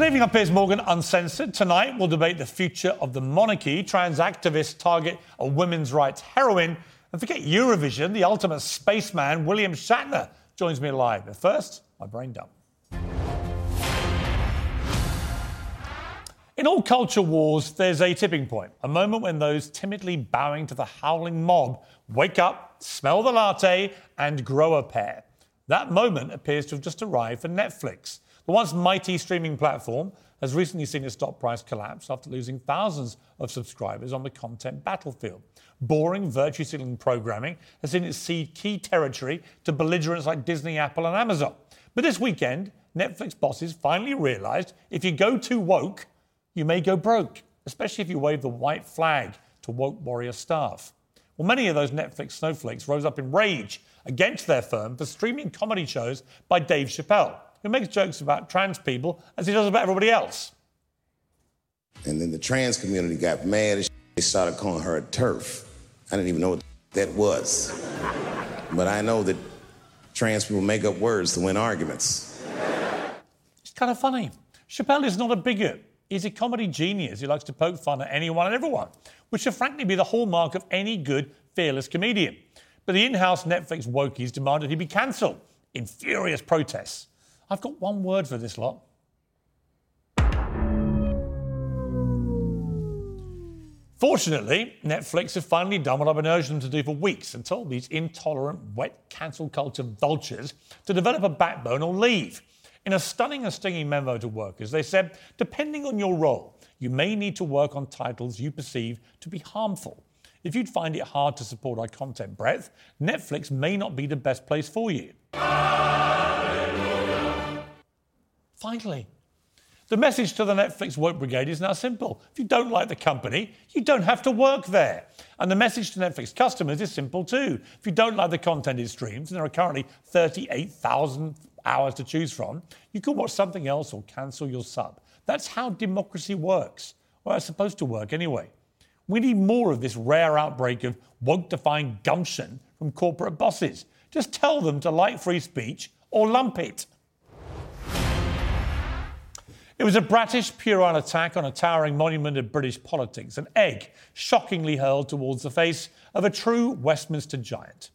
Good evening, I'm Piers Morgan, Uncensored. Tonight we'll debate the future of the monarchy. Trans activists target a women's rights heroine. And forget Eurovision, the ultimate spaceman, William Shatner, joins me live. But first, my brain dump. In all culture wars, there's a tipping point, a moment when those timidly bowing to the howling mob wake up, smell the latte, and grow a pair. That moment appears to have just arrived for Netflix. The once mighty streaming platform has recently seen its stock price collapse after losing thousands of subscribers on the content battlefield. Boring, virtue signaling programming has seen it cede key territory to belligerents like Disney, Apple, and Amazon. But this weekend, Netflix bosses finally realized if you go too woke, you may go broke, especially if you wave the white flag to woke warrior staff. Well, many of those Netflix snowflakes rose up in rage against their firm for streaming comedy shows by Dave Chappelle, who makes jokes about trans people as he does about everybody else. And then the trans community got mad and they started calling her a TERF. I didn't even know what that was. But I know that trans people make up words to win arguments. It's kind of funny. Chappelle is not a bigot. He's a comedy genius who likes to poke fun at anyone and everyone, which should frankly be the hallmark of any good, fearless comedian. But the in house Netflix wokies demanded he be cancelled in furious protests. I've got one word for this lot. Fortunately, Netflix have finally done what I've been urging them to do for weeks and told these intolerant, wet cancel culture vultures to develop a backbone or leave. In a stunning and stinging memo to workers, they said, depending on your role, you may need to work on titles you perceive to be harmful. If you'd find it hard to support our content breadth, Netflix may not be the best place for you. Finally, the message to the Netflix woke brigade is now simple. If you don't like the company, you don't have to work there. And the message to Netflix customers is simple too. If you don't like the content it streams, and there are currently 38,000 hours to choose from, you can watch something else or cancel your sub. That's how democracy works. Well, it's supposed to work anyway. We need more of this rare outbreak of woke defying gumption from corporate bosses. Just tell them to like free speech or lump it. It was a bratish, puerile attack on a towering monument of British politics, an egg shockingly hurled towards the face of a true Westminster giant.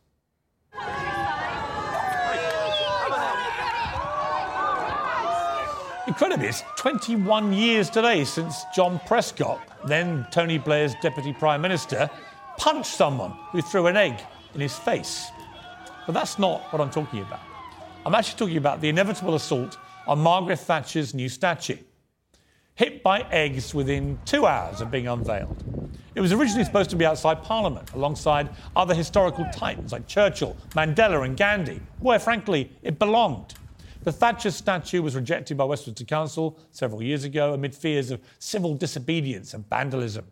Incredibly, it's 21 years today since John Prescott, then Tony Blair's Deputy Prime Minister, punched someone who threw an egg in his face. But that's not what I'm talking about. I'm actually talking about the inevitable assault on Margaret Thatcher's new statue, hit by eggs within two hours of being unveiled. It was originally supposed to be outside Parliament, alongside other historical titans like Churchill, Mandela, and Gandhi, where, frankly, it belonged. The Thatcher statue was rejected by Westminster Council several years ago amid fears of civil disobedience and vandalism.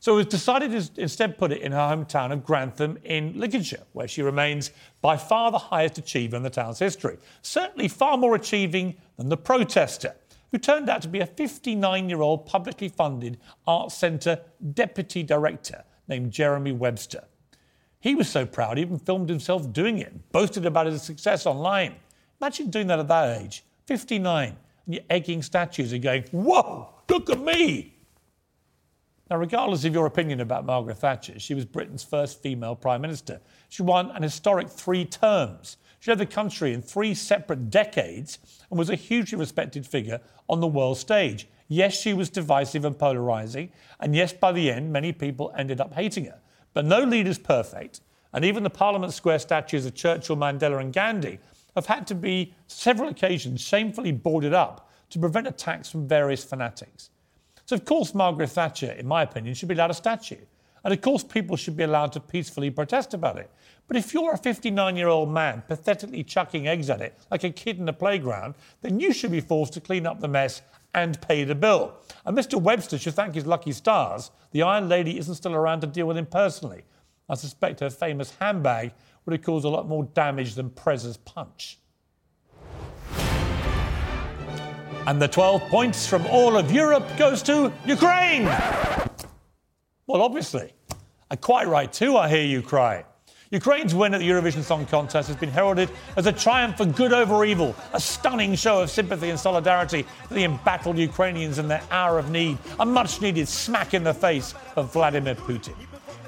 So it was decided to instead put it in her hometown of Grantham in Lincolnshire, where she remains by far the highest achiever in the town's history. Certainly far more achieving than the protester, who turned out to be a 59 year old publicly funded arts centre deputy director named Jeremy Webster. He was so proud, he even filmed himself doing it, boasted about his success online. Imagine doing that at that age, 59, and you're egging statues and going, Whoa, look at me! Now, regardless of your opinion about Margaret Thatcher, she was Britain's first female Prime Minister. She won an historic three terms. She led the country in three separate decades and was a hugely respected figure on the world stage. Yes, she was divisive and polarising, and yes, by the end, many people ended up hating her. But no leader's perfect, and even the Parliament Square statues of Churchill, Mandela, and Gandhi have had to be, several occasions, shamefully boarded up to prevent attacks from various fanatics. So, of course, Margaret Thatcher, in my opinion, should be allowed a statue. And of course, people should be allowed to peacefully protest about it. But if you're a 59 year old man pathetically chucking eggs at it like a kid in a playground, then you should be forced to clean up the mess and pay the bill. And Mr. Webster should thank his lucky stars the Iron Lady isn't still around to deal with him personally. I suspect her famous handbag would have caused a lot more damage than Prezza's punch. And the 12 points from all of Europe goes to Ukraine. Well, obviously. And quite right too, I hear you cry. Ukraine's win at the Eurovision Song Contest has been heralded as a triumph for good over evil, a stunning show of sympathy and solidarity for the embattled Ukrainians in their hour of need, a much needed smack in the face of Vladimir Putin.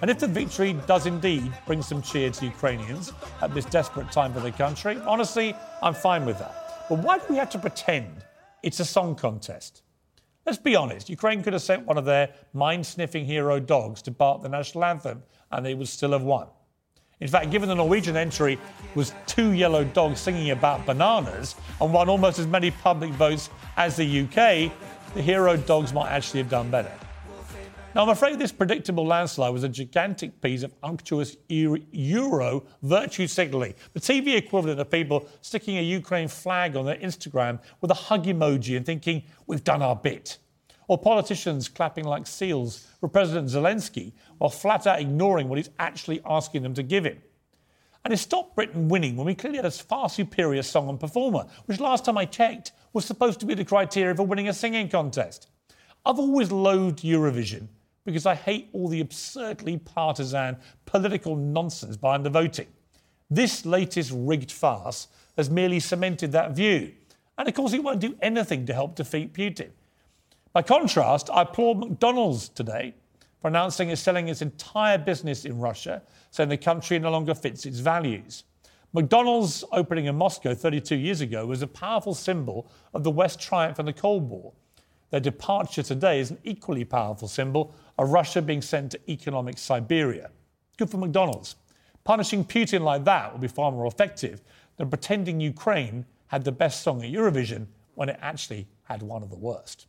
And if the victory does indeed bring some cheer to Ukrainians at this desperate time for the country, honestly, I'm fine with that. But why do we have to pretend it's a song contest. Let's be honest, Ukraine could have sent one of their mind sniffing hero dogs to bark the national anthem and they would still have won. In fact, given the Norwegian entry was two yellow dogs singing about bananas and won almost as many public votes as the UK, the hero dogs might actually have done better. Now, I'm afraid this predictable landslide was a gigantic piece of unctuous Euro virtue signalling, the TV equivalent of people sticking a Ukraine flag on their Instagram with a hug emoji and thinking, we've done our bit. Or politicians clapping like seals for President Zelensky while flat out ignoring what he's actually asking them to give him. And it stopped Britain winning when we clearly had a far superior song and performer, which last time I checked was supposed to be the criteria for winning a singing contest. I've always loathed Eurovision because I hate all the absurdly partisan political nonsense behind the voting. This latest rigged farce has merely cemented that view. And of course, it won't do anything to help defeat Putin. By contrast, I applaud McDonald's today for announcing it's selling its entire business in Russia, saying the country no longer fits its values. McDonald's opening in Moscow 32 years ago was a powerful symbol of the West's triumph in the Cold War. Their departure today is an equally powerful symbol of Russia being sent to economic Siberia. Good for McDonald's. Punishing Putin like that would be far more effective than pretending Ukraine had the best song at Eurovision when it actually had one of the worst.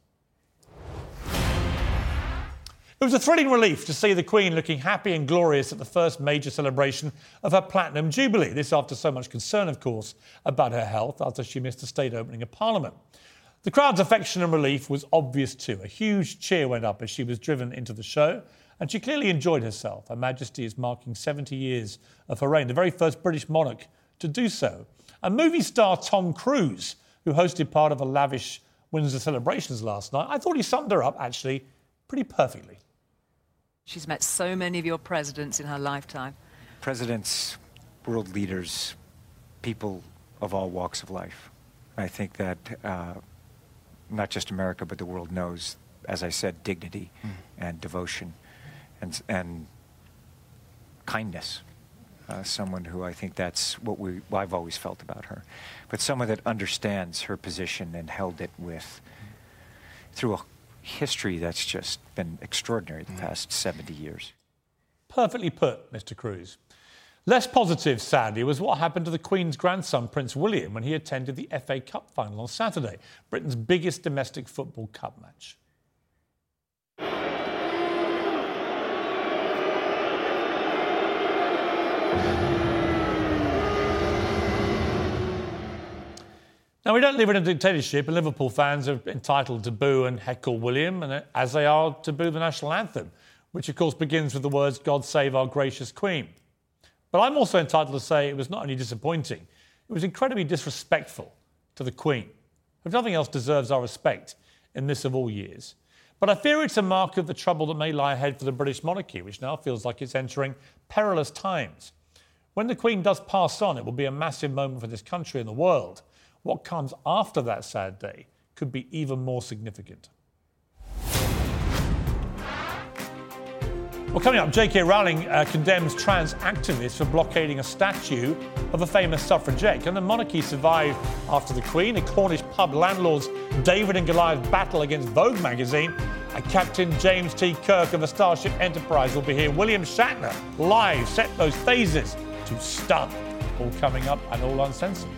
It was a thrilling relief to see the Queen looking happy and glorious at the first major celebration of her Platinum Jubilee. This after so much concern, of course, about her health after she missed the state opening of Parliament. The crowd's affection and relief was obvious too. A huge cheer went up as she was driven into the show, and she clearly enjoyed herself. Her Majesty is marking 70 years of her reign, the very first British monarch to do so. And movie star Tom Cruise, who hosted part of a lavish Windsor celebrations last night, I thought he summed her up actually pretty perfectly. She's met so many of your presidents in her lifetime. Presidents, world leaders, people of all walks of life. I think that uh, not just America, but the world knows, as I said, dignity mm. and devotion and, and kindness. Uh, someone who I think that's what we well, I've always felt about her, but someone that understands her position and held it with through a history that's just been extraordinary the mm. past 70 years. Perfectly put, Mr. Cruise. Less positive, sadly, was what happened to the Queen's grandson, Prince William, when he attended the FA Cup final on Saturday, Britain's biggest domestic football cup match. Now, we don't live in a dictatorship, and Liverpool fans are entitled to boo and heckle William, and uh, as they are to boo the national anthem, which, of course, begins with the words, God save our gracious Queen. But I'm also entitled to say it was not only disappointing, it was incredibly disrespectful to the Queen, who, if nothing else, deserves our respect in this of all years. But I fear it's a mark of the trouble that may lie ahead for the British monarchy, which now feels like it's entering perilous times. When the Queen does pass on, it will be a massive moment for this country and the world. What comes after that sad day could be even more significant. Well, coming up, J.K. Rowling uh, condemns trans activists for blockading a statue of a famous suffragette. Can the monarchy survive after the Queen? A Cornish pub landlord's David and Goliath battle against Vogue magazine. And Captain James T. Kirk of the Starship Enterprise will be here. William Shatner live set those phasers to stun. All coming up and all uncensored.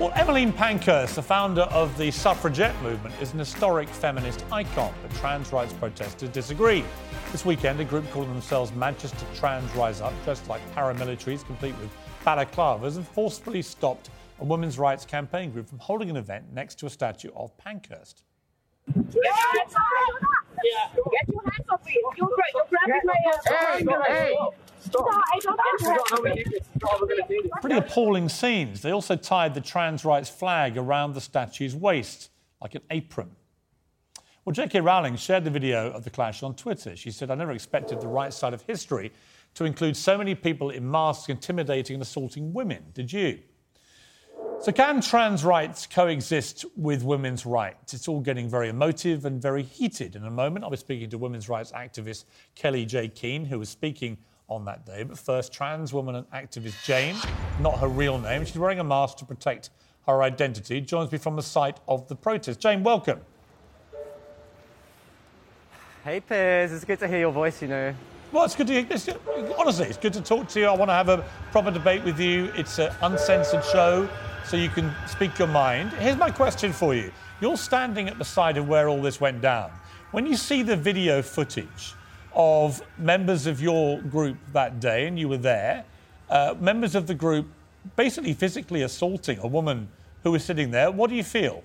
Well, Emmeline Pankhurst, the founder of the suffragette movement, is an historic feminist icon, but trans rights protesters disagree. This weekend, a group calling themselves Manchester Trans Rise Up, dressed like paramilitaries, complete with balaclavas, and forcefully stopped a women's rights campaign group from holding an event next to a statue of Pankhurst. Get your hands off me. You're, you're grabbing my uh, Hey, hey. Pretty appalling scenes. They also tied the trans rights flag around the statue's waist, like an apron. Well, J.K. Rowling shared the video of the clash on Twitter. She said, I never expected the right side of history to include so many people in masks intimidating and assaulting women. Did you? So, can trans rights coexist with women's rights? It's all getting very emotive and very heated. In a moment, I'll be speaking to women's rights activist Kellie-Jay Keen, who was speaking on that day. But first, trans woman and activist Jane, not her real name, she's wearing a mask to protect her identity, joins me from the site of the protest. Jane, welcome. Hey, Piers, it's good to hear your voice, you know. Well, it's good to it's, honestly, it's good to talk to you. I want to have a proper debate with you. It's an uncensored show, so you can speak your mind. Here's my question for you. You're standing at the side of where all this went down. When you see the video footage, of members of your group that day, and you were there, uh, members of the group basically physically assaulting a woman who was sitting there. What do you feel?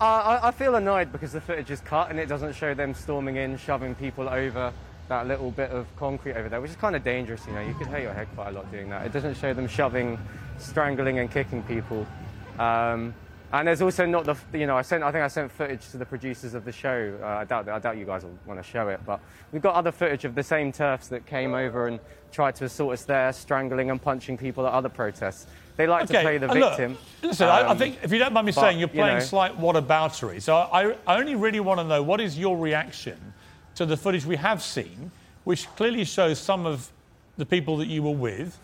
Uh, I, I, feel annoyed because the footage is cut and it doesn't show them storming in, shoving people over that little bit of concrete over there, which is kind of dangerous. You know, you could hurt your head quite a lot doing that. It doesn't show them shoving, strangling, and kicking people. Um, and there's also not the, you know, I sent, I think I sent footage to the producers of the show. Uh, I doubt, I doubt you guys will want to show it, but we've got other footage of the same TERFs that came over and tried to assault us there, strangling and punching people at other protests. They like okay. to play the look, victim. listen, um, I, I, think if you don't mind me but, saying, you're playing you know, slight whataboutery. So I, I only really want to know what is your reaction to the footage we have seen, which clearly shows some of the people that you were with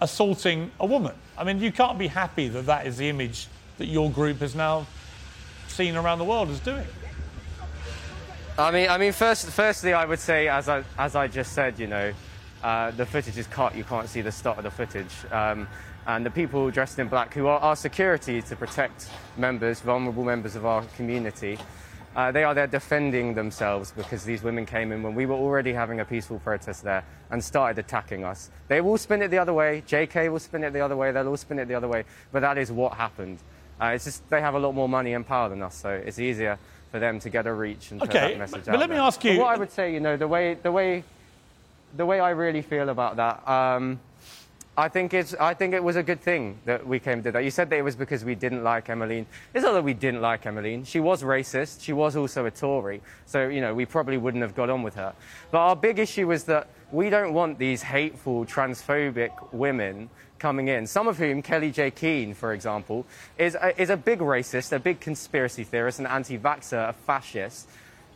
assaulting a woman. I mean, you can't be happy that that is the image that your group has now seen around the world as doing? I mean, I mean, first, firstly, I would say, as I, as I just said, you know, uh, the footage is cut. You can't see the start of the footage. Um, and the people dressed in black, who are our security to protect members, vulnerable members of our community, uh, they are there defending themselves because these women came in when we were already having a peaceful protest there and started attacking us. They will spin it the other way. JK will spin it the other way. They'll all spin it the other way. But that is what happened. Uh, it's just they have a lot more money and power than us, so it's easier for them to get a reach and okay, that message but, out. But let there. me ask you. But what I would say, you know, the way the way the way I really feel about that. Um, I think it's. I think it was a good thing that we came to that. You said that it was because we didn't like Emmeline. It's not that we didn't like Emmeline. She was racist. She was also a Tory. So you know, we probably wouldn't have got on with her. But our big issue was that we don't want these hateful, transphobic women coming in, some of whom, Kellie-Jay Keen, for example, is a, is a big racist, a big conspiracy theorist, an anti vaxxer, a fascist.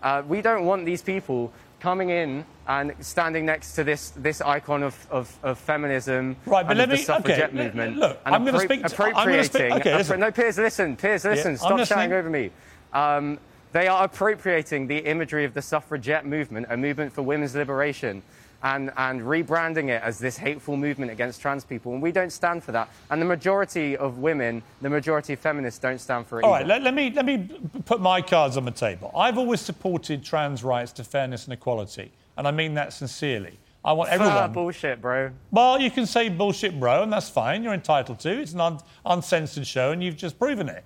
Uh, we don't want these people coming in and standing next to this, this icon of, of, of feminism right, but let the me, suffragette okay, movement. Look, and I'm going to speak. To, appropriating. okay, listen. no, Piers, listen. Piers, listen. Yeah, Stop shouting over me. Um, they are appropriating the imagery of the suffragette movement, a movement for women's liberation and, and rebranding it as this hateful movement against trans people. And we don't stand for that. And the majority of women, the majority of feminists don't stand for it. All either. right, let, let, me, let me put my cards on the table. I've always supported trans rights to fairness and equality, and I mean that sincerely. I want everyone. Ah, bullshit, bro. Well, you can say bullshit, bro, and that's fine. You're entitled to. It's an un- uncensored show, and you've just proven it.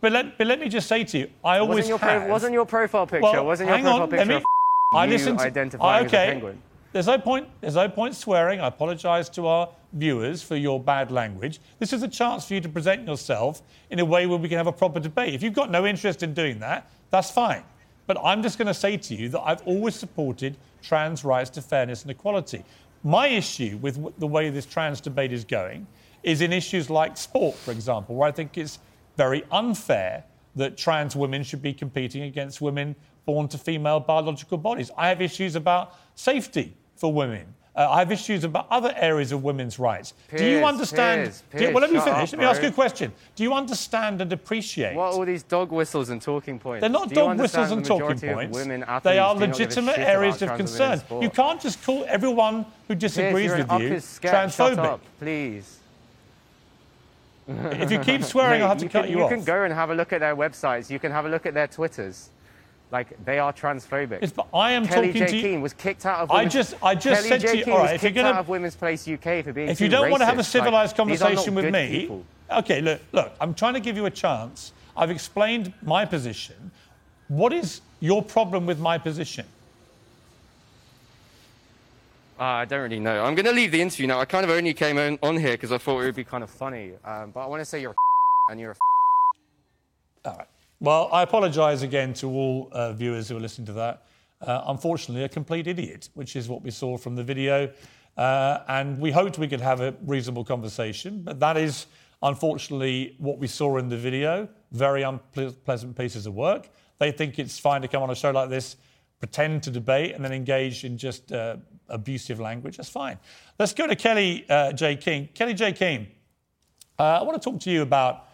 But let, but let me just say to you, I always wasn't your, have... pro- wasn't your profile picture? Well, wasn't your hang profile on, picture? Let me... I listened to... identifying okay. There's no point. There's no point swearing. I apologise to our viewers for your bad language. This is a chance for you to present yourself in a way where we can have a proper debate. If you've got no interest in doing that, that's fine. But I'm just going to say to you that I've always supported trans rights to fairness and equality. My issue with the way this trans debate is going is in issues like sport, for example, where I think it's very unfair that trans women should be competing against women born to female biological bodies. I have issues about safety for women. Uh, I have issues about other areas of women's rights. Piers, do you understand? Piers, do you- well, let me finish. up, let me ask you a question. Do you understand and appreciate? What are all these dog whistles and talking points? They're not dog whistles and the talking points. They are do not give a legitimate areas of trans women in concern. You can't just call everyone who Piers, disagrees with you uppers sketch. Shut transphobic. up, please. If you keep swearing, Mate, I'll have to cut you, you off. You can go and have a look at their websites. You can have a look at their Twitters. Like they are transphobic. It's- but I am Kelly talking J. to you- Keane was kicked out of. I Women's- just- I just Kelly said J. to you- Keane all was if you're kicked gonna- out of Women's Place UK for being if too you don't want to have a civilized Like, these are not conversation with me, people. okay, look, look, I'm trying to give you a chance. I've explained my position. What is your problem with my position? Uh, I don't really know. I'm going to leave the interview now. I kind of only came on, on here because I thought it would be kind of funny. Um, but I want to say you're a and you're a All right. Well, I apologise again to all uh, viewers who are listening to that. Uh, unfortunately, a complete idiot, which is what we saw from the video. Uh, and we hoped we could have a reasonable conversation, but that is unfortunately what we saw in the video. Very unpleasant pieces of work. They think it's fine to come on a show like this, pretend to debate, and then engage in just uh, abusive language. That's fine. Let's go to Kelly uh, J. King. Kelly J. King, uh, I want to talk to you about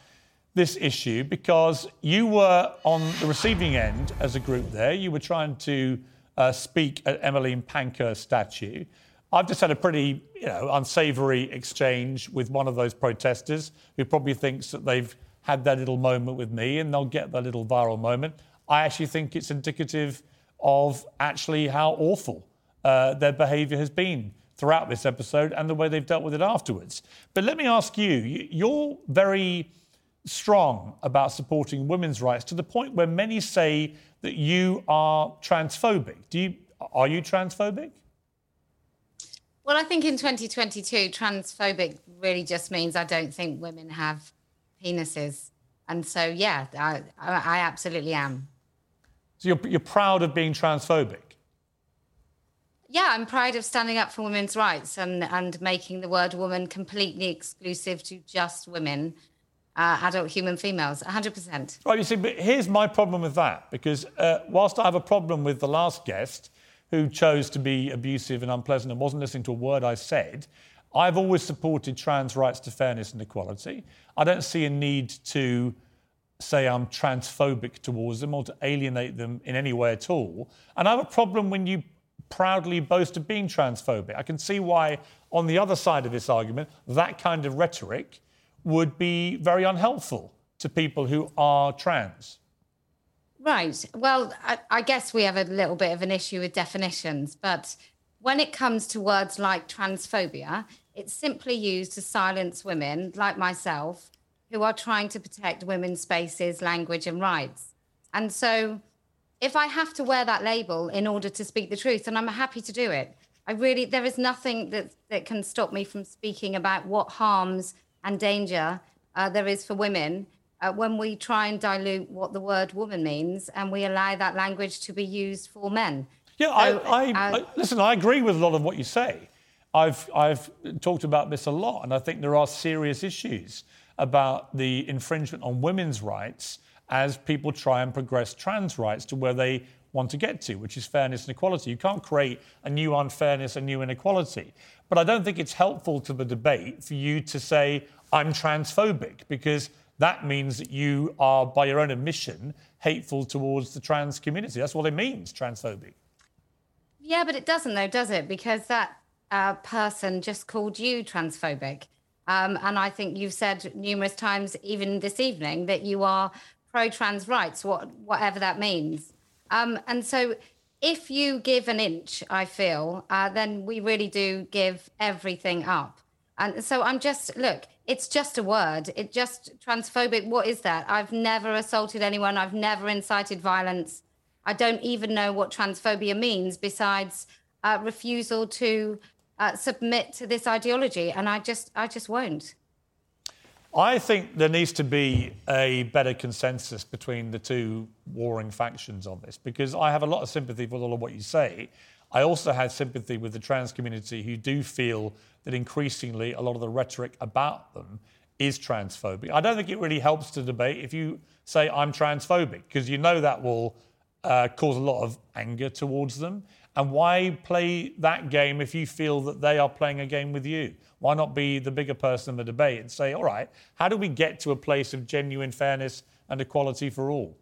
this issue because you were on the receiving end as a group there. You were trying to uh, speak at Emmeline Pankhurst statue. I've just had a pretty, you know, unsavoury exchange with one of those protesters who probably thinks that they've had their little moment with me and they'll get their little viral moment. I actually think it's indicative of actually how awful uh, their behaviour has been throughout this episode and the way they've dealt with it afterwards. But let me ask you, you're very strong about supporting women's rights to the point where many say that you are transphobic. Do you are you transphobic? Well, I think in 2022, transphobic really just means I don't think women have penises. And so, yeah, I, I absolutely am. So you're, you're proud of being transphobic. Yeah, I'm proud of standing up for women's rights and, and making the word woman completely exclusive to just women, uh, adult human females, 100%. Right, you see, but here's my problem with that because uh, whilst I have a problem with the last guest who chose to be abusive and unpleasant and wasn't listening to a word I said, I've always supported trans rights to fairness and equality. I don't see a need to say I'm transphobic towards them or to alienate them in any way at all. And I have a problem when you proudly boast of being transphobic. I can see why, on the other side of this argument, that kind of rhetoric would be very unhelpful to people who are trans. Right. Well, I, I guess we have a little bit of an issue with definitions, but when it comes to words like transphobia, it's simply used to silence women like myself who are trying to protect women's spaces, language, and rights. And so, if I have to wear that label in order to speak the truth, and I'm happy to do it. I really, there is nothing that, that can stop me from speaking about what harms and danger uh, there is for women uh, when we try and dilute what the word woman means and we allow that language to be used for men. Yeah, So, I, I, uh, I listen. I agree with a lot of what you say. I've I've talked about this a lot, and I think there are serious issues about the infringement on women's rights as people try and progress trans rights to where they want to get to, which is fairness and equality. You can't create a new unfairness, a new inequality. But I don't think it's helpful to the debate for you to say I'm transphobic because that means that you are, by your own admission, hateful towards the trans community. That's what it means, transphobic. Yeah, but it doesn't, though, does it? Because that uh, person just called you transphobic. Um, and I think you've said numerous times, even this evening, that you are pro trans rights, what, whatever that means. Um, and so if you give an inch, I feel, uh, then we really do give everything up. And so I'm just, look, it's just a word. It just, transphobic, what is that? I've never assaulted anyone, I've never incited violence. I don't even know what transphobia means besides uh, refusal to uh, submit to this ideology, and I just, I just won't. I think there needs to be a better consensus between the two warring factions on this because I have a lot of sympathy with all of what you say. I also have sympathy with the trans community who do feel that increasingly a lot of the rhetoric about them is transphobic. I don't think it really helps to debate if you say I'm transphobic because you know that will uh, cause a lot of anger towards them. And why play that game if you feel that they are playing a game with you? Why not be the bigger person in the debate and say, all right, how do we get to a place of genuine fairness and equality for all?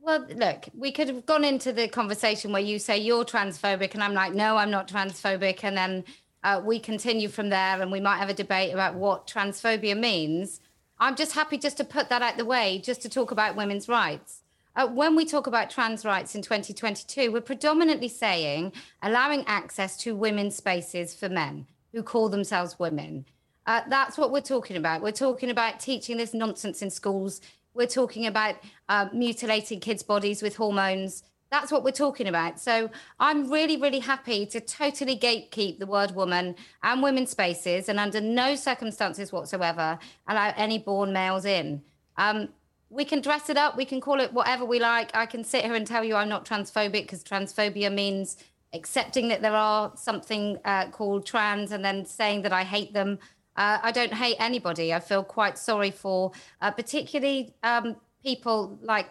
Well, look, we could have gone into the conversation where you say you're transphobic, and I'm like, no, I'm not transphobic. And then uh, we continue from there, and we might have a debate about what transphobia means. I'm just happy just to put that out the way, just to talk about women's rights. Uh, when we talk about trans rights in 2022, we're predominantly saying allowing access to women's spaces for men who call themselves women. Uh, that's what we're talking about. We're talking about teaching this nonsense in schools. We're talking about uh, mutilating kids' bodies with hormones. That's what we're talking about. So I'm really, really happy to totally gatekeep the word woman and women's spaces and under no circumstances whatsoever allow any born males in. Um, we can dress it up. We can call it whatever we like. I can sit here and tell you I'm not transphobic because transphobia means accepting that there are something uh, called trans and then saying that I hate them. Uh, I don't hate anybody. I feel quite sorry for uh, particularly um, people like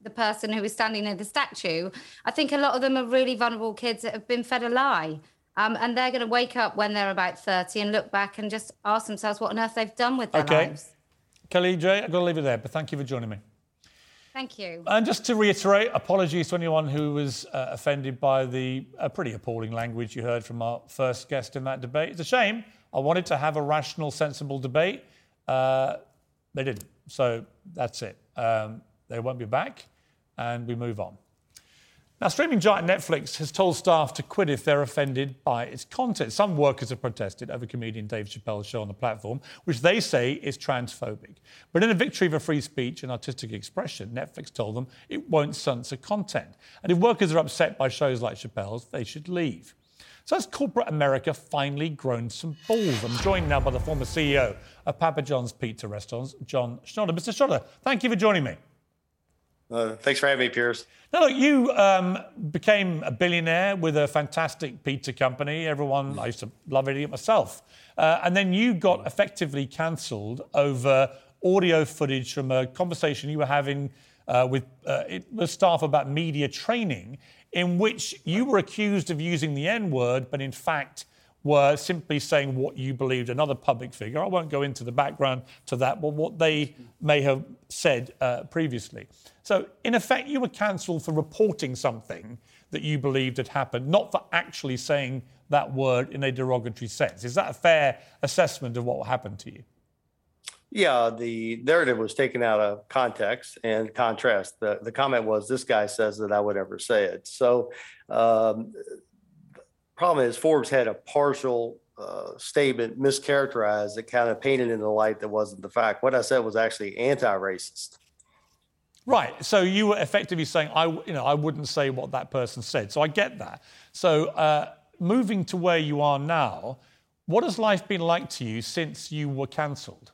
the person who is standing near the statue. I think a lot of them are really vulnerable kids that have been fed a lie. Um, and they're going to wake up when they're about 30 and look back and just ask themselves what on earth they've done with their okay. lives. Kellie-Jay, I've got to leave it there, but thank you for joining me. Thank you. And just to reiterate, apologies to anyone who was uh, offended by the uh, pretty appalling language you heard from our first guest in that debate. It's a shame. I wanted to have a rational, sensible debate. Uh, they didn't. So that's it. Um, they won't be back, and we move on. Now, streaming giant Netflix has told staff to quit if they're offended by its content. Some workers have protested over comedian Dave Chappelle's show on the platform, which they say is transphobic. But in a victory for free speech and artistic expression, Netflix told them it won't censor content. And if workers are upset by shows like Chappelle's, they should leave. So has corporate America finally grown some balls? I'm joined now by the former CEO of Papa John's Pizza Restaurants, John Schnatter. Mr. Schnatter, thank you for joining me. Uh, thanks for having me, Piers. Now, look, you um, became a billionaire with a fantastic pizza company. Everyone, I used to love eating it myself. Uh, and then you got effectively cancelled over audio footage from a conversation you were having uh, with uh, the staff about media training, in which you were accused of using the N word, but in fact, were simply saying what you believed, another public figure. I won't go into the background to that, but what they may have said uh, previously. So, in effect, you were cancelled for reporting something that you believed had happened, not for actually saying that word in a derogatory sense. Is that a fair assessment of what happened to you? Yeah, the narrative was taken out of context and contrast. The, the comment was, This guy says that I would ever say it. So, um, problem is, Forbes had a partial uh, statement mischaracterized that kind of painted in the light that wasn't the fact. What I said was actually anti racist. Right. So you were effectively saying, I, you know, I wouldn't say what that person said. So I get that. So uh, moving to where you are now, what has life been like to you since you were cancelled?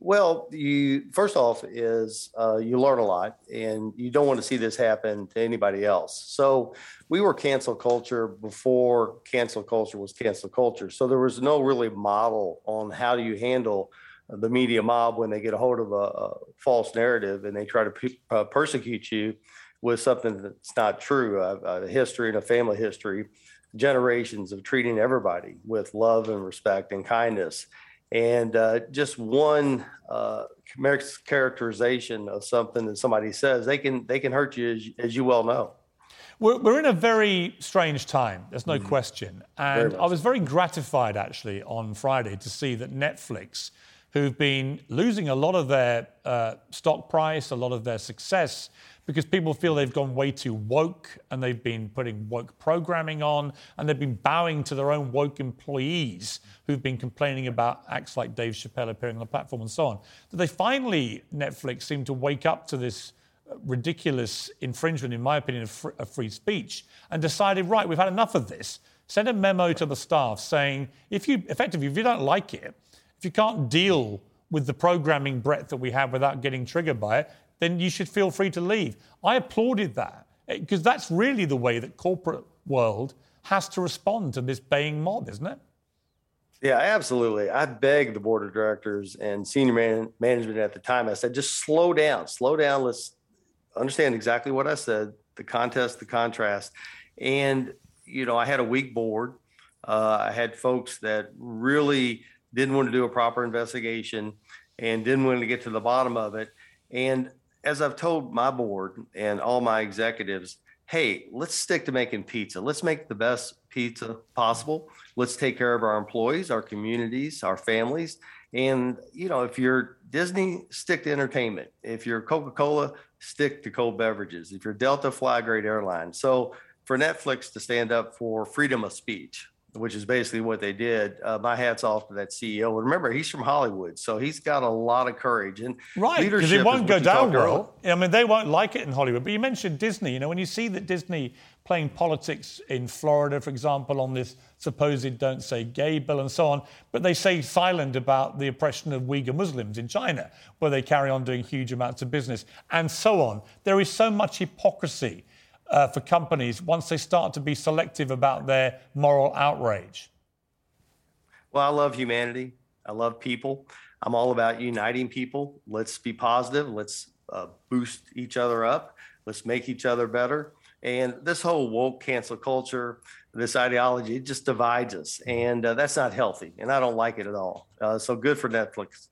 Well, you first off is uh, you learn a lot, and you don't want to see this happen to anybody else. So we were cancel culture before cancel culture was cancel culture. So there was no really model on how do you handle the media mob when they get a hold of a, a false narrative and they try to pe- uh, persecute you with something that's not true a, a history and a family history generations of treating everybody with love and respect and kindness. And uh, just one uh, characterization of something that somebody says they can they can hurt you as, as you well know. We're, we're in a very strange time there's no mm-hmm. question. And i was very gratified actually on friday to see that netflix who've been losing a lot of their uh, stock price, a lot of their success, because people feel they've gone way too woke and they've been putting woke programming on and they've been bowing to their own woke employees who've been complaining about acts like Dave Chappelle appearing on the platform and so on. That they finally, Netflix, seem to wake up to this ridiculous infringement, in my opinion, of, fr- of free speech, and decided, right, we've had enough of this. Send a memo to the staff saying, if you effectively, if you don't like it, if you can't deal with the programming breadth that we have without getting triggered by it, then you should feel free to leave. I applauded that because that's really the way that corporate world has to respond to this baying mob, isn't it? Yeah, absolutely. I begged the board of directors and senior man- management at the time. I said, just slow down, slow down. Let's understand exactly what I said, the contest, the contrast. And, you know, I had a weak board. Uh, I had folks that really didn't want to do a proper investigation and didn't want to get to the bottom of it. And as I've told my board and all my executives, hey, let's stick to making pizza. Let's make the best pizza possible. Let's take care of our employees, our communities, our families. And, you know, if you're Disney, stick to entertainment. If you're Coca Cola, stick to cold beverages. If you're Delta, fly great airline. So for Netflix to stand up for freedom of speech, which is basically what they did. Uh, my hat's off to that CEO. And remember, he's from Hollywood, so he's got a lot of courage and right because it won't go down well. I mean, they won't like it in Hollywood. But you mentioned Disney. You know, when you see that Disney playing politics in Florida, for example, on this supposed "Don't Say Gay" bill and so on, but they say silent about the oppression of Uyghur Muslims in China, where they carry on doing huge amounts of business, and so on. There is so much hypocrisy uh, for companies once they start to be selective about their moral outrage? Well, I love humanity. I love people. I'm all about uniting people. Let's be positive. Let's uh, boost each other up. Let's make each other better. And this whole woke cancel culture, this ideology, it just divides us. And uh, that's not healthy. And I don't like it at all. Uh, so good for Netflix.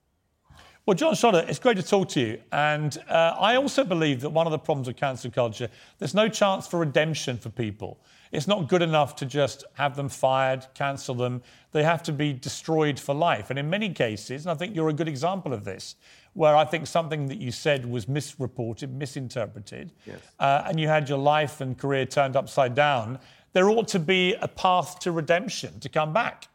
Well, John Schnatter, it's great to talk to you. And uh, I also believe that one of the problems with cancel culture, there's no chance for redemption for people. It's not good enough to just have them fired, cancel them. They have to be destroyed for life. And in many cases, and I think you're a good example of this, where I think something that you said was misreported, misinterpreted, yes. uh, and you had your life and career turned upside down, there ought to be a path to redemption to come back.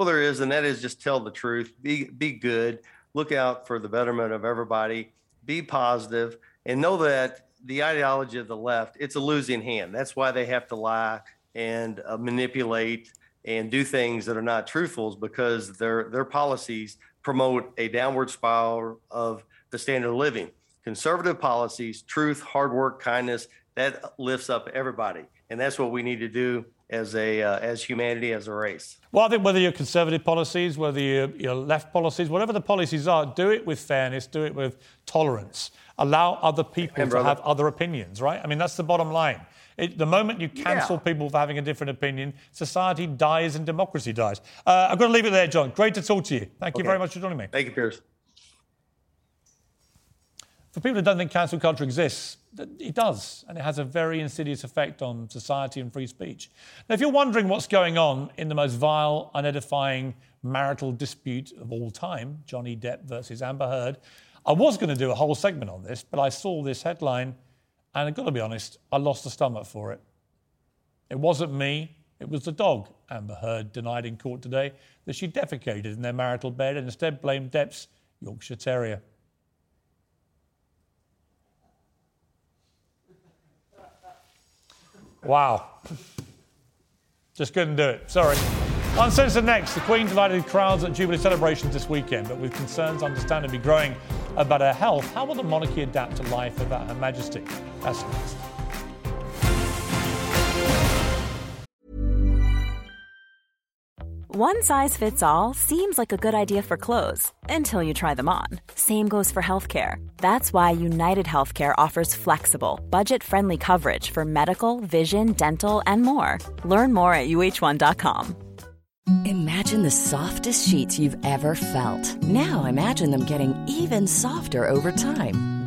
Well, there is, and that is just tell the truth, be be good, look out for the betterment of everybody, be positive, and know that the ideology of the left it's a losing hand. That's why they have to lie and uh, manipulate and do things that are not truthfuls because their their policies promote a downward spiral of the standard of living. Conservative policies, truth, hard work, kindness, that lifts up everybody. And that's what we need to do as a uh, as humanity as a race. Well, I think whether you're conservative policies, whether you're, left policies, whatever the policies are, do it with fairness, do it with tolerance. Allow other people to have other opinions, right? I mean, that's the bottom line. It, the moment you cancel yeah. people for having a different opinion, society dies and democracy dies. Uh, I've got to leave it there, John. Great to talk to you. Thank okay. you very much for joining me. Thank you, Piers. For people who don't think cancel culture exists, it does, and it has a very insidious effect on society and free speech. Now, if you're wondering what's going on in the most vile, unedifying marital dispute of all time, Johnny Depp versus Amber Heard, I was going to do a whole segment on this, but I saw this headline, and I've got to be honest, I lost the stomach for it. It wasn't me, it was the dog, Amber Heard denied in court today that she defecated in their marital bed and instead blamed Depp's Yorkshire Terrier. Wow. Just couldn't do it. Sorry. On Uncensored next. The Queen divided crowds at Jubilee celebrations this weekend, but with concerns understandably growing about her health, how will the monarchy adapt to life without Her Majesty? That's next. One size fits all seems like a good idea for clothes until you try them on. Same goes for healthcare. That's why United Healthcare offers flexible, budget friendly coverage for medical, vision, dental, and more. Learn more at uhone.com. Imagine the softest sheets you've ever felt. Now imagine them getting even softer over time.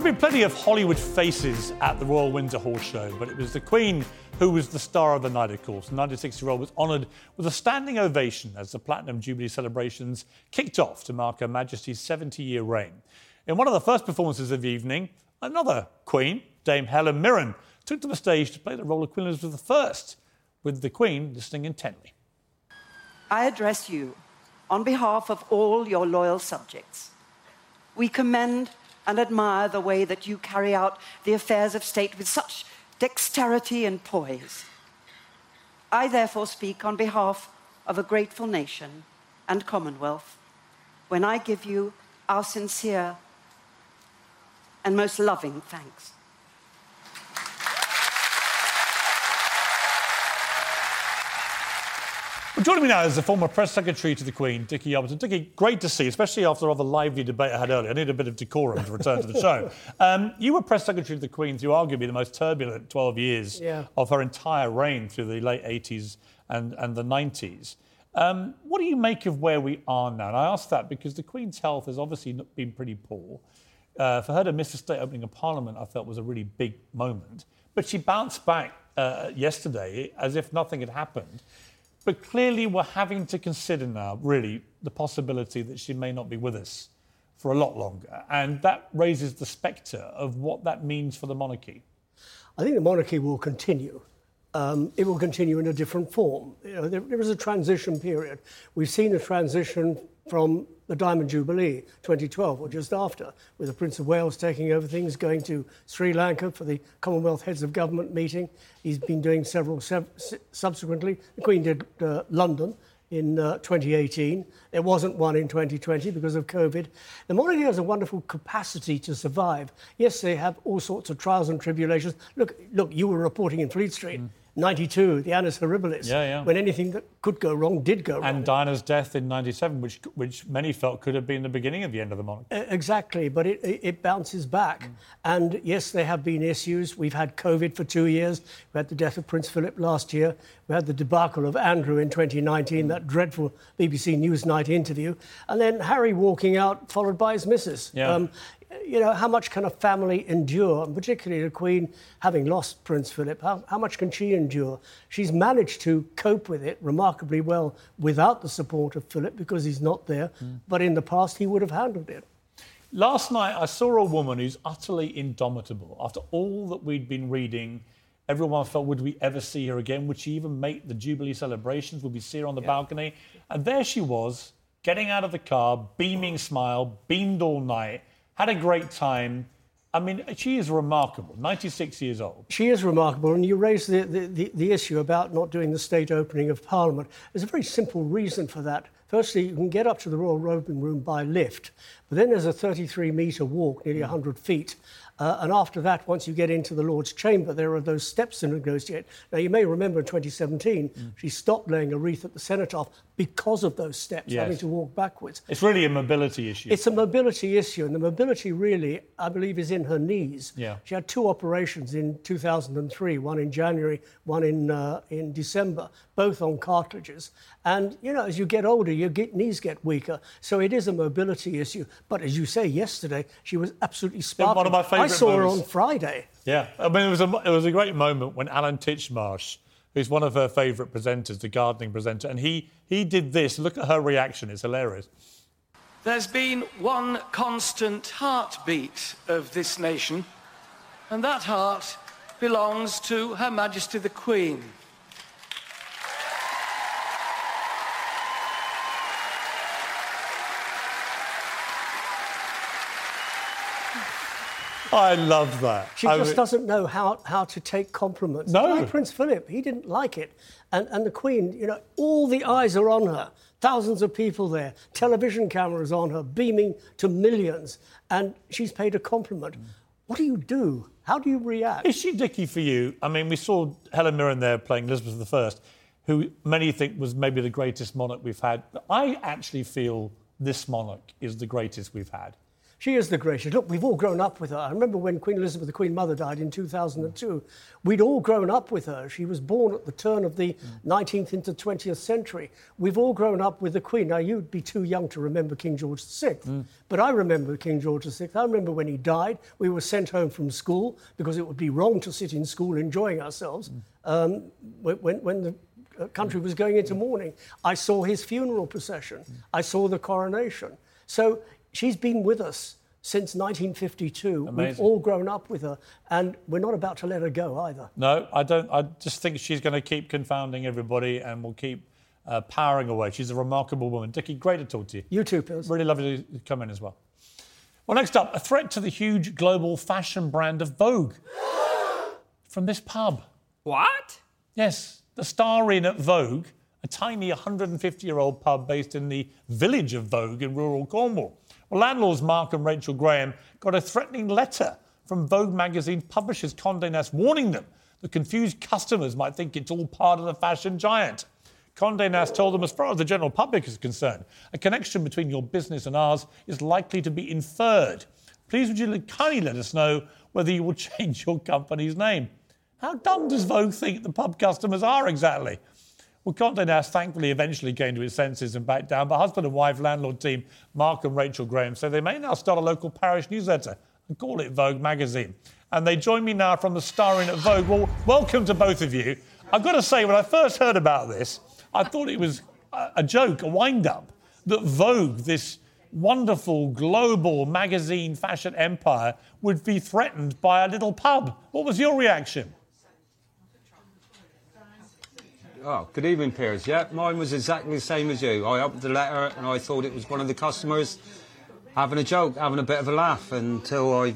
Have been plenty of Hollywood faces at the Royal Windsor Horse Show, but it was the Queen who was the star of the night, of course. The 96 year old was honoured with a standing ovation as the Platinum Jubilee celebrations kicked off to mark Her Majesty's 70 year reign. In one of the first performances of the evening, another Queen, Dame Helen Mirren, took to the stage to play the role of Queen Elizabeth I, with the Queen listening intently. I address you on behalf of all your loyal subjects. We commend and admire the way that you carry out the affairs of state with such dexterity and poise. I therefore speak on behalf of a grateful nation and Commonwealth when I give you our sincere and most loving thanks. Well, joining me now is the former press secretary to the Queen, Dickie Arbiter. Dickie, great to see, you, especially after all the lively debate I had earlier. I need a bit of decorum to return to the show. Um, you were press secretary to the Queen through arguably the most turbulent 12 years Yeah. of her entire reign through the late 80s and, and the 90s. Um, what do you make of where we are now? And I ask that because the Queen's health has obviously been pretty poor. Uh, for her to miss the state opening of Parliament, I felt was a really big moment. But she bounced back uh, yesterday as if nothing had happened. But clearly, we're having to consider now, really, the possibility that she may not be with us for a lot longer. And that raises the spectre of what that means for the monarchy. I think the monarchy will continue. Um, it will continue in a different form. You know, there, there is a transition period. We've seen a transition from the Diamond Jubilee 2012, or just after, with the Prince of Wales taking over things, going to Sri Lanka for the Commonwealth Heads of Government meeting. He's been doing several sev- subsequently. The Queen did uh, London in uh, 2018. There wasn't one in 2020 because of COVID. The monarchy has a wonderful capacity to survive. Yes, they have all sorts of trials and tribulations. Look, look, you were reporting in Fleet Street. 92, the Annus Horribilis, Yeah, yeah. when anything that could go wrong did go wrong. And Diana's death in 97, which, which many felt could have been the beginning of the end of the monarchy. E- Exactly, but it, it it bounces back. Mm. And yes, there have been issues. We've had COVID for two years. We had the death of Prince Philip last year. We had the debacle of Andrew in 2019, mm. that dreadful BBC Newsnight interview. And then Harry walking out, followed by his missus. Yeah. Um, you know, how much can a family endure, and particularly the Queen, having lost Prince Philip, how, how much can she endure? She's managed to cope with it remarkably well without the support of Philip because he's not there. Hmm. But in the past, he would have handled it. Last night, I saw a woman who's utterly indomitable. After all that we'd been reading, everyone felt, would we ever see her again? Would she even make the Jubilee celebrations? Would we see her on the balcony? And there she was, getting out of the car, beaming smile, beamed all night, had a great time. I mean, she is remarkable, 96 years old. She is remarkable, and you raised the, the, the, the issue about not doing the state opening of Parliament. There's a very simple reason for that. Firstly, you can get up to the Royal Robing Room by lift, but then there's a 33 metre walk, nearly 100 feet. Uh, and after that, once you get into the Lord's chamber, there are those steps to negotiate. Now, you may remember in 2017, she stopped laying a wreath at the cenotaph because of those steps, Yes. having to walk backwards. It's really a mobility issue. It's a mobility issue, and the mobility really, I believe, is in her knees. Yeah. She had two operations in 2003, one in January, one in, uh, in December, both on cartilages. And, you know, as you get older, your get, knees get weaker. So it is a mobility issue. But as you say, yesterday, she was absolutely sparkling. One of my favourite I saw her on Friday. Yeah, I mean, it was a, it was a great moment when Alan Titchmarsh, who's one of her favourite presenters, the gardening presenter, and he, he did this. Look at her reaction, it's hilarious. There's been one constant heartbeat of this nation, and that heart belongs to Her Majesty the Queen. I love that. She I just mean- doesn't know how, how to take compliments. No. Like Prince Philip, he didn't like it. And, and the Queen, you know, all the eyes are on her. Thousands of people there, television cameras on her, beaming to millions. And she's paid a compliment. What do you do? How do you react? Is she Dickie for you? I mean, we saw Helen Mirren there playing Elizabeth I, who many think was maybe the greatest monarch we've had. I actually feel this monarch is the greatest we've had. She is the greatest. Look, we've all grown up with her. I remember when Queen Elizabeth, the Queen Mother, died in 2002. We'd all grown up with her. She was born at the turn of the 19th into 20th century. We've all grown up with the Queen. Now, you'd be too young to remember King George VI, but I remember King George VI. I remember when he died, we were sent home from school because it would be wrong to sit in school enjoying ourselves um, when, when, the uh, country was going into mourning. I saw his funeral procession. I saw the coronation. So she's been with us since 1952. We've all grown up with her, and we're not about to let her go either. No, I don't. I just think she's going to keep confounding everybody and will keep uh, powering away. She's a remarkable woman. Dickie, great to talk to you. You too, Piers. Really lovely to come in as well. Well, next up, a threat to the huge global fashion brand of Vogue from this pub. What? Yes, the Star Inn at Vogue, a tiny 150 year old pub based in the village of Vogue in rural Cornwall. Well, landlords Mark and Rachel Graham got a threatening letter from Vogue magazine publishers Condé Nast warning them that confused customers might think it's all part of the fashion giant. Condé Nast told them, as far as the general public is concerned, a connection between your business and ours is likely to be inferred. Please would you kindly let us know whether you will change your company's name. How dumb does Vogue think the pub customers are exactly? Well, Condé Nast thankfully eventually came to its senses and backed down, but husband and wife landlord team Mark and Rachel Graham say they may now start a local parish newsletter and call it Vogue Magazine. And they join me now from the Star Inn at Vogue. Well, welcome to both of you. I've got to say, when I first heard about this, I thought it was a joke, a wind up, that Vogue, this wonderful global magazine fashion empire, would be threatened by a little pub. What was your reaction? Oh, good evening, Piers. Yeah, mine was exactly the same as you. I opened the letter and I thought it was one of the customers having a joke, having a bit of a laugh until I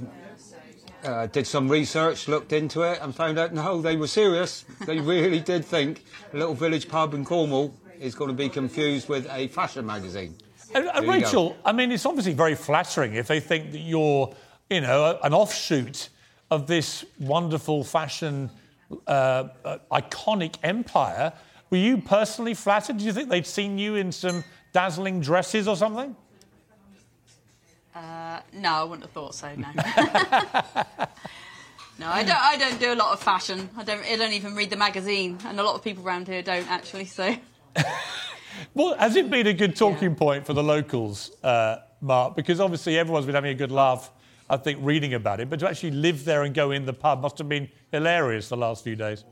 uh, did some research, looked into it, and found out no, they were serious. They really did think a little village pub in Cornwall is going to be confused with a fashion magazine. And, and. Rachel, I mean, it's obviously very flattering if they think that you're, you know, an offshoot of this wonderful fashion uh, iconic empire. Were you personally flattered? Do you think they'd seen you in some dazzling dresses or something? Uh, no, I wouldn't have thought so. No. no, I don't. I don't do a lot of fashion. I don't. I don't even read the magazine, and a lot of people around here don't actually. So Well, has it been a good talking point for the locals, uh, Mark? Because obviously everyone's been having a good laugh, I think, reading about it. But to actually live there and go in the pub must have been hilarious the last few days.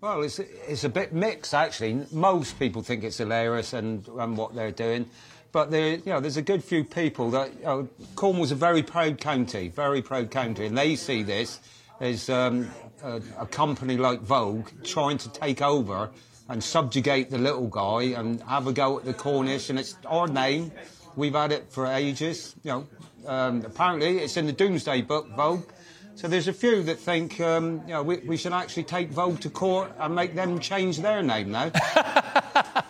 Well, it's, it's a bit mixed, actually. Most people think it's hilarious and, and what they're doing. But there, you know, there's a good few people that, you know, Cornwall's a very proud county, very proud county, and they see this as um, a, a company like Vogue trying to take over and subjugate the little guy and have a go at the Cornish, and it's our name. We've had it for ages. You know, um, apparently it's in the Domesday Book, Vogue. So there's a few that think, um, you know, we, we should actually take Vogue to court and make them change their name now.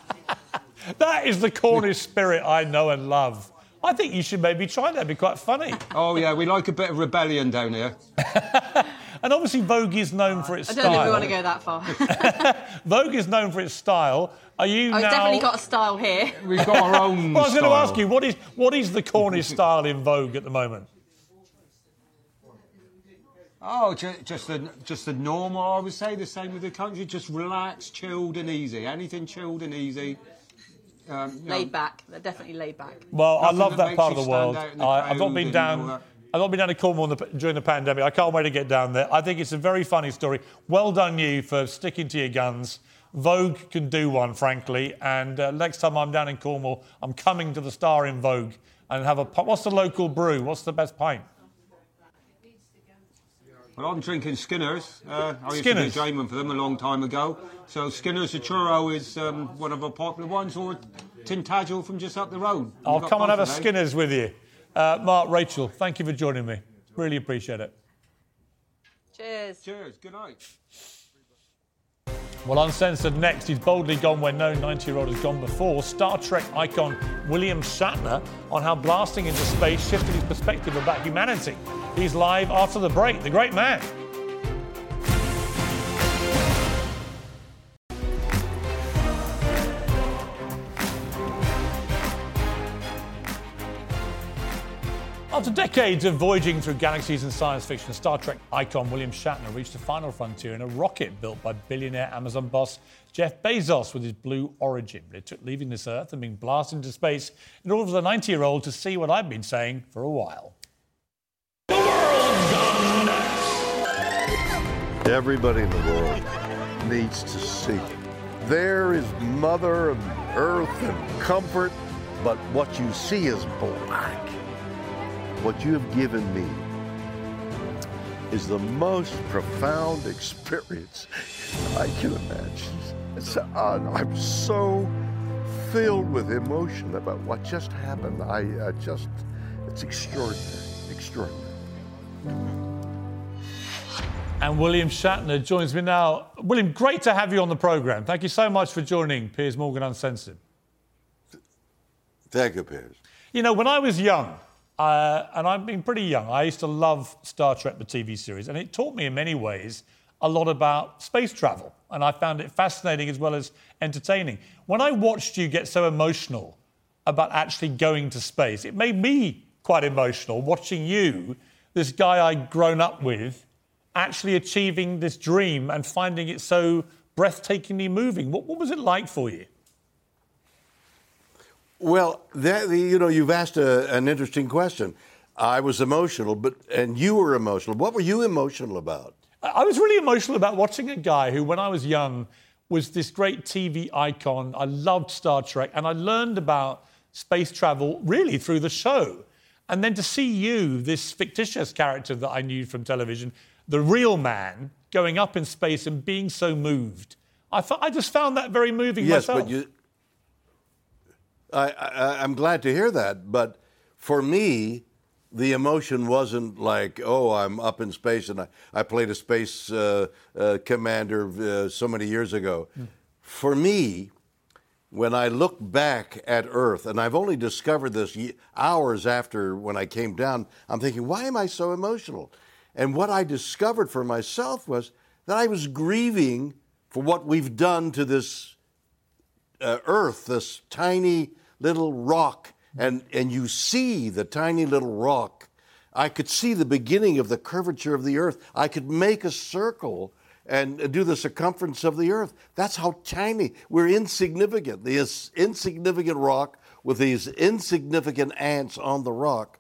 That is the Cornish spirit I know and love. I think you should maybe try that. It'd be quite funny. Oh yeah, we like a bit of rebellion down here. And obviously, Vogue is known for its style. I don't know if we want to go that far. Vogue is known for its style. Are you I've now? definitely got a style here. We've got our own well, I was going to ask you what is what is the Cornish style in Vogue at the moment? Oh, ju- just the just the normal. I would say the same with the country. Just relaxed, chilled, and easy. Anything chilled and easy. Um, you know, Laid back. They're definitely laid back. Well, I love that that part of the world. stand out in the I, I've not been down. I've not been down to Cornwall the, during the pandemic. I can't wait to get down there. I think it's a very funny story. Well done, you, for sticking to your guns. Vogue can do one, frankly. And uh, next time I'm down in Cornwall, I'm coming to the Star Inn Vogue and have a. What's the local brew? What's the best pint? Well, I'm drinking Skinner's. Uh, I used Skinner's. to be a for them a long time ago. So Skinner's, the churro, is um, one of our popular ones, or Tintagel from just up the road. I'll come and have a. Skinner's with you. Uh, Mark, Rachel, thank you for joining me. Really appreciate it. Cheers. Cheers. Good night. Well, uncensored next, he's boldly gone where no 90 year old has gone before. Star Trek icon William Shatner on how blasting into space shifted his perspective about humanity. He's live after the break. The great man. After decades of voyaging through galaxies and science fiction, Star Trek icon William Shatner reached the final frontier in a rocket built by billionaire Amazon boss Jeff Bezos with his Blue Origin. But it took leaving this Earth and being blasted into space in order for the 90 year old to see what I've been saying for a while. Everybody in the world needs to see. There is Mother and Earth and comfort, but what you see is black. What you have given me is the most profound experience I can imagine. It's, uh, I'm so filled with emotion about what just happened. I uh, just, it's extraordinary, extraordinary. And William Shatner joins me now. William, great to have you on the programme. Thank you so much for joining Piers Morgan Uncensored. Thank you, Piers. You know, when I was young, uh, and I've been pretty young, I used to love Star Trek, the TV series, and it taught me in many ways a lot about space travel. And I found it fascinating as well as entertaining. When I watched you get so emotional about actually going to space, it made me quite emotional watching you, this guy I'd grown up with, actually achieving this dream and finding it so breathtakingly moving. What, what was it like for you? Well, that, you know, you've asked a, an interesting question. I was emotional, but and you were emotional. What were you emotional about? I was really emotional about watching a guy who, when I was young, was this great TV icon. I loved Star Trek, and I learned about space travel really through the show. And then to see you, this fictitious character that I knew from television, the real man, going up in space and being so moved, I, thought, I just found that very moving yes, myself. but you. I, I, I'm glad to hear that, but for me, the emotion wasn't like, oh, I'm up in space and I, I played a space uh, uh, commander uh, so many years ago. For me, when I look back at Earth, and I've only discovered this hours after when I came down, I'm thinking, why am I so emotional? And what I discovered for myself was that I was grieving for what we've done to this uh, Earth, this tiny little rock, and, and you see the tiny little rock. I could see the beginning of the curvature of the Earth. I could make a circle and uh, do the circumference of the Earth. That's how tiny we're insignificant. This insignificant rock with these insignificant ants on the rock.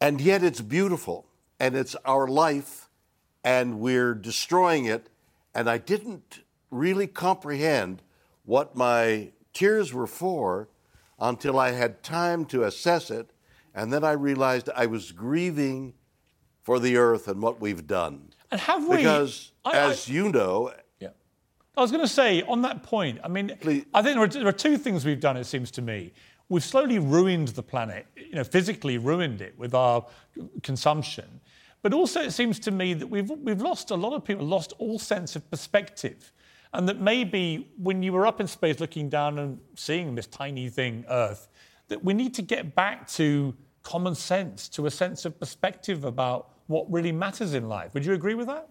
And yet it's beautiful and it's our life and we're destroying it. And I didn't really comprehend what my tears were for until I had time to assess it. And then I realized I was grieving for the earth and what we've done. And have we? Because, I- I- as you know, yeah. I was going to say on that point. I mean, I think there are, there are two things we've done. It seems to me, we've slowly ruined the planet. You know, physically ruined it with our consumption, but also it seems to me that we've we've lost a lot of people lost all sense of perspective, and that maybe when you were up in space looking down and seeing this tiny thing, Earth, that we need to get back to common sense, to a sense of perspective about what really matters in life. Would you agree with that?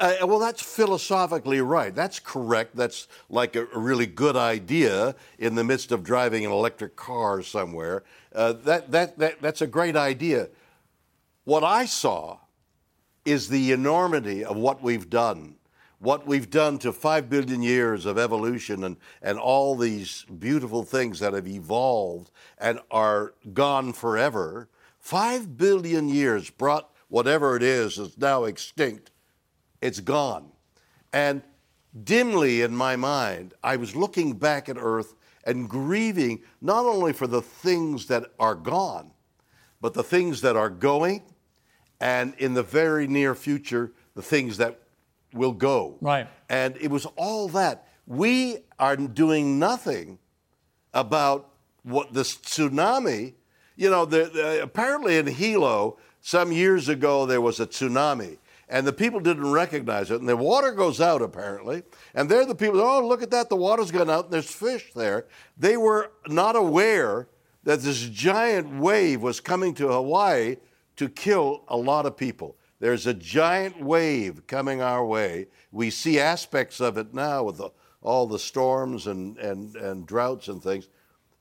Uh, well, that's philosophically right. That's correct. That's like a, a really good idea in the midst of driving an electric car somewhere. Uh, that, that, that, that's a great idea. What I saw is the enormity of what we've done, what we've done to five billion years of evolution and, and all these beautiful things that have evolved and are gone forever. Five billion years brought whatever it is that's now extinct it's gone. And dimly in my mind, I was looking back at Earth and grieving not only for the things that are gone, but the things that are going, and in the very near future, the things that will go. Right. And it was all that. We are doing nothing about what this tsunami, you know, the, the, apparently in Hilo, some years ago, there was a tsunami. And the people didn't recognize it. And the water goes out, apparently. And they're the people, oh, look at that, the water's gone out, and there's fish there. They were not aware that this giant wave was coming to Hawaii to kill a lot of people. There's a giant wave coming our way. We see aspects of it now with the, all the storms and, and, and droughts and things,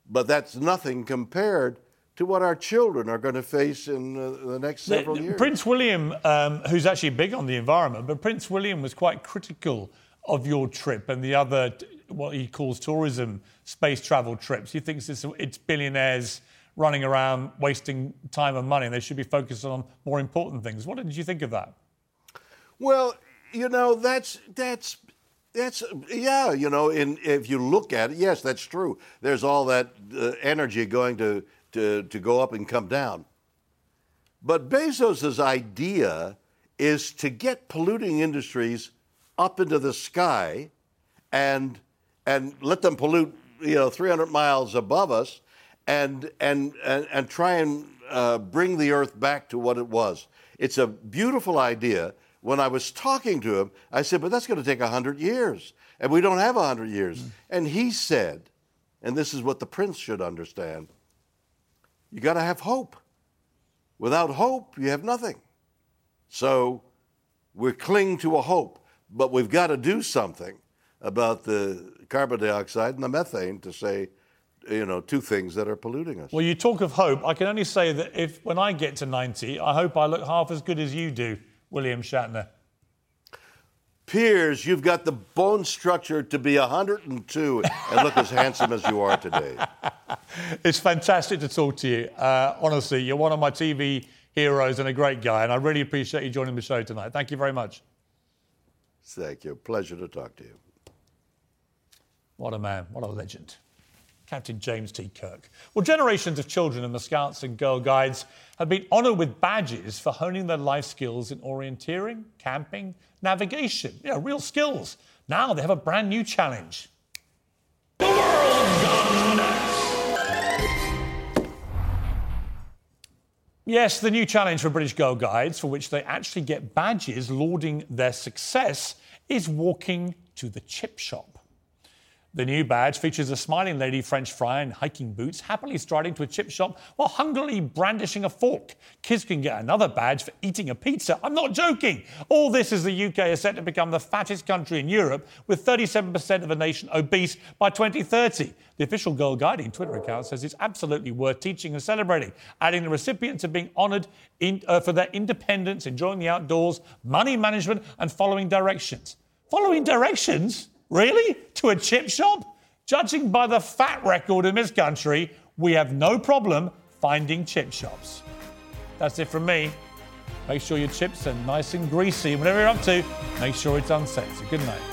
but that's nothing compared to what our children are going to face in uh, the next several The- years. Prince William, um, who's actually big on the environment, but Prince William was quite critical of your trip and the other, what he calls tourism space travel trips. He thinks it's, it's billionaires running around wasting time and money they should be focused on more important things. What did you think of that? Well, you know, that's that's that's yeah, you know, in if you look at it, yes, that's true. There's all that uh, energy going to, to to go up and come down. But Bezos's idea is to get polluting industries up into the sky and and let them pollute, you know, 300 miles above us and and and, and try and uh, bring the earth back to what it was. It's a beautiful idea. When I was talking to him, I said, "But that's going to take a 100 years, and we don't have a 100 years." And he said, and this is what the prince should understand, you got to have hope. Without hope, you have nothing. So we cling to a hope, but we've got to do something about the carbon dioxide and the methane to say, you know, two things that are polluting us. Well, you talk of hope. I can only say that if when I get to 90, I hope I look half as good as you do, William Shatner. Piers, you've got the bone structure to be 102 and look as handsome as you are today. It's fantastic to talk to you. Uh, honestly, you're one of my TV heroes and a great guy, and I really appreciate you joining the show tonight. Thank you very much. Thank you. Pleasure to talk to you. What a man. What a legend. Captain James T. Kirk. Well, generations of children in the Scouts and Girl Guides have been honoured with badges for honing their life skills in orienteering, camping, navigation. You know, real skills. Now they have a brand new challenge. Yes, the new challenge for British Girl Guides, for which they actually get badges lauding their success, is walking to the chip shop. The new badge features a smiling lady French fry in hiking boots, happily striding to a chip shop while hungrily brandishing a fork. Kids can get another badge for eating a pizza. I'm not joking. All this as the UK is set to become the fattest country in Europe, with 37% of the nation obese by 2030. The official Girl Guiding Twitter account says it's absolutely worth teaching and celebrating, adding the recipients are being honoured uh, for their independence, enjoying the outdoors, money management, and following directions. Following directions? Really? To a chip shop? Judging by the fat record in this country, we have no problem finding chip shops. That's it from me. Make sure your chips are nice and greasy. Whatever you're up to, make sure it's uncensored. Good night.